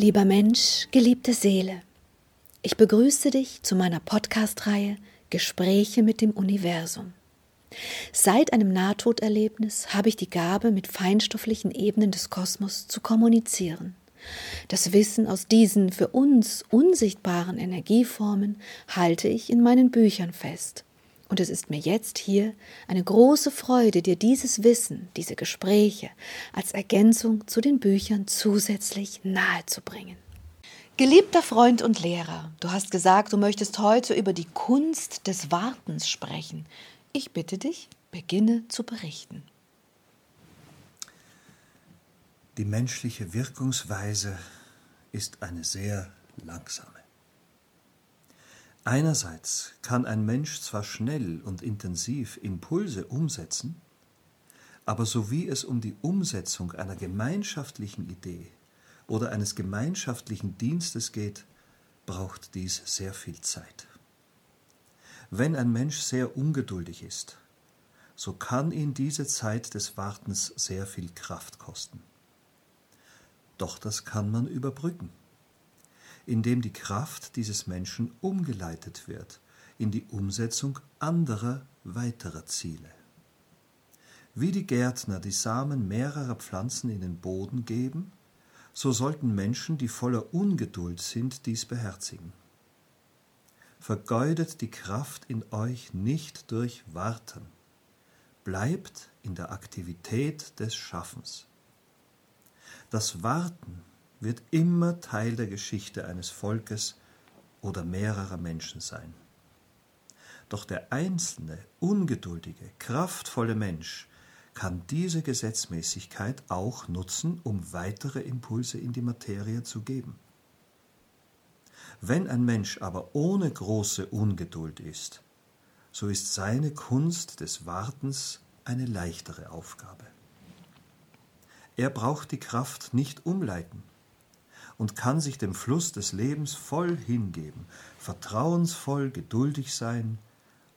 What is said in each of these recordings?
Lieber Mensch, geliebte Seele, ich begrüße dich zu meiner Podcast-Reihe Gespräche mit dem Universum. Seit einem Nahtoderlebnis habe ich die Gabe, mit feinstofflichen Ebenen des Kosmos zu kommunizieren. Das Wissen aus diesen für uns unsichtbaren Energieformen halte ich in meinen Büchern fest. Und es ist mir jetzt hier eine große Freude, dir dieses Wissen, diese Gespräche als Ergänzung zu den Büchern zusätzlich nahezubringen. Geliebter Freund und Lehrer, du hast gesagt, du möchtest heute über die Kunst des Wartens sprechen. Ich bitte dich, beginne zu berichten. Die menschliche Wirkungsweise ist eine sehr langsame. Einerseits kann ein Mensch zwar schnell und intensiv Impulse umsetzen, aber sowie es um die Umsetzung einer gemeinschaftlichen Idee oder eines gemeinschaftlichen Dienstes geht, braucht dies sehr viel Zeit. Wenn ein Mensch sehr ungeduldig ist, so kann ihn diese Zeit des Wartens sehr viel Kraft kosten. Doch das kann man überbrücken indem die Kraft dieses Menschen umgeleitet wird in die Umsetzung anderer weiterer Ziele. Wie die Gärtner die Samen mehrerer Pflanzen in den Boden geben, so sollten Menschen, die voller Ungeduld sind, dies beherzigen. Vergeudet die Kraft in euch nicht durch Warten. Bleibt in der Aktivität des Schaffens. Das Warten wird immer Teil der Geschichte eines Volkes oder mehrerer Menschen sein. Doch der einzelne, ungeduldige, kraftvolle Mensch kann diese Gesetzmäßigkeit auch nutzen, um weitere Impulse in die Materie zu geben. Wenn ein Mensch aber ohne große Ungeduld ist, so ist seine Kunst des Wartens eine leichtere Aufgabe. Er braucht die Kraft nicht umleiten, und kann sich dem Fluss des Lebens voll hingeben, vertrauensvoll geduldig sein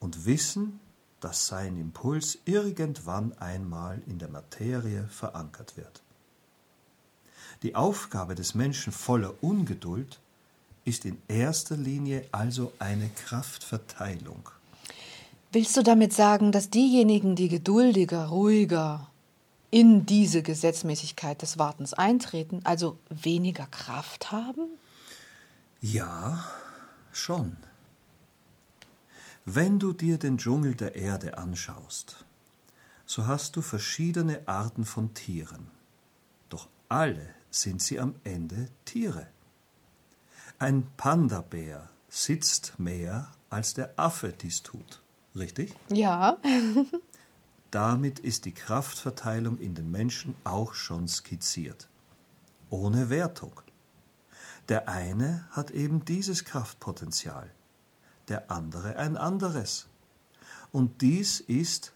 und wissen, dass sein Impuls irgendwann einmal in der Materie verankert wird. Die Aufgabe des Menschen voller Ungeduld ist in erster Linie also eine Kraftverteilung. Willst du damit sagen, dass diejenigen, die geduldiger, ruhiger, in diese Gesetzmäßigkeit des Wartens eintreten, also weniger Kraft haben? Ja, schon. Wenn du dir den Dschungel der Erde anschaust, so hast du verschiedene Arten von Tieren. Doch alle sind sie am Ende Tiere. Ein Panda-Bär sitzt mehr, als der Affe dies tut. Richtig? Ja. Damit ist die Kraftverteilung in den Menschen auch schon skizziert. Ohne Wertung. Der eine hat eben dieses Kraftpotenzial, der andere ein anderes. Und dies ist,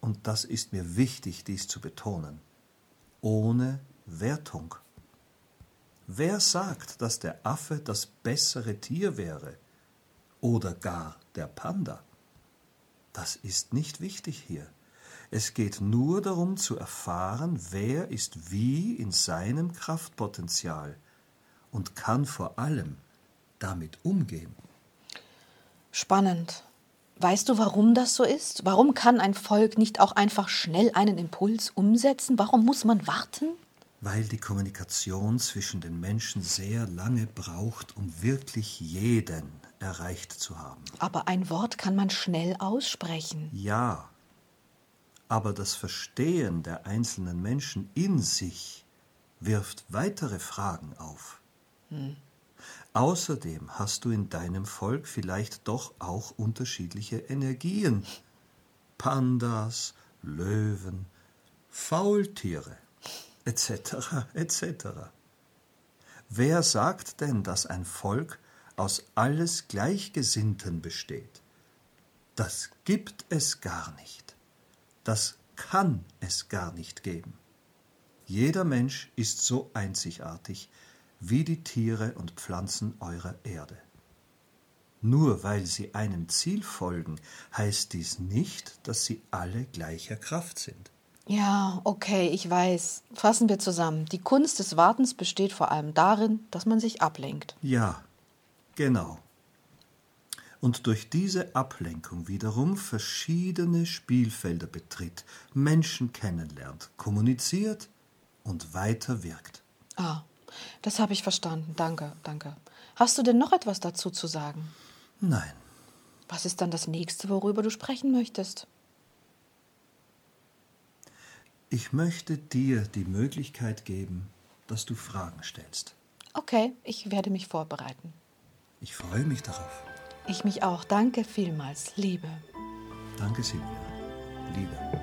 und das ist mir wichtig, dies zu betonen, ohne Wertung. Wer sagt, dass der Affe das bessere Tier wäre oder gar der Panda? Das ist nicht wichtig hier. Es geht nur darum zu erfahren, wer ist wie in seinem Kraftpotenzial und kann vor allem damit umgehen. Spannend. Weißt du, warum das so ist? Warum kann ein Volk nicht auch einfach schnell einen Impuls umsetzen? Warum muss man warten? Weil die Kommunikation zwischen den Menschen sehr lange braucht, um wirklich jeden erreicht zu haben. Aber ein Wort kann man schnell aussprechen. Ja, aber das Verstehen der einzelnen Menschen in sich wirft weitere Fragen auf. Hm. Außerdem hast du in deinem Volk vielleicht doch auch unterschiedliche Energien. Pandas, Löwen, Faultiere, etc., etc. Wer sagt denn, dass ein Volk aus alles Gleichgesinnten besteht? Das gibt es gar nicht. Das kann es gar nicht geben. Jeder Mensch ist so einzigartig wie die Tiere und Pflanzen eurer Erde. Nur weil sie einem Ziel folgen, heißt dies nicht, dass sie alle gleicher Kraft sind. Ja, okay, ich weiß. Fassen wir zusammen. Die Kunst des Wartens besteht vor allem darin, dass man sich ablenkt. Ja, genau. Und durch diese Ablenkung wiederum verschiedene Spielfelder betritt, Menschen kennenlernt, kommuniziert und weiter wirkt. Ah, das habe ich verstanden. Danke, danke. Hast du denn noch etwas dazu zu sagen? Nein. Was ist dann das nächste, worüber du sprechen möchtest? Ich möchte dir die Möglichkeit geben, dass du Fragen stellst. Okay, ich werde mich vorbereiten. Ich freue mich darauf. Ich mich auch. Danke vielmals, Liebe. Danke, Silvia. Liebe.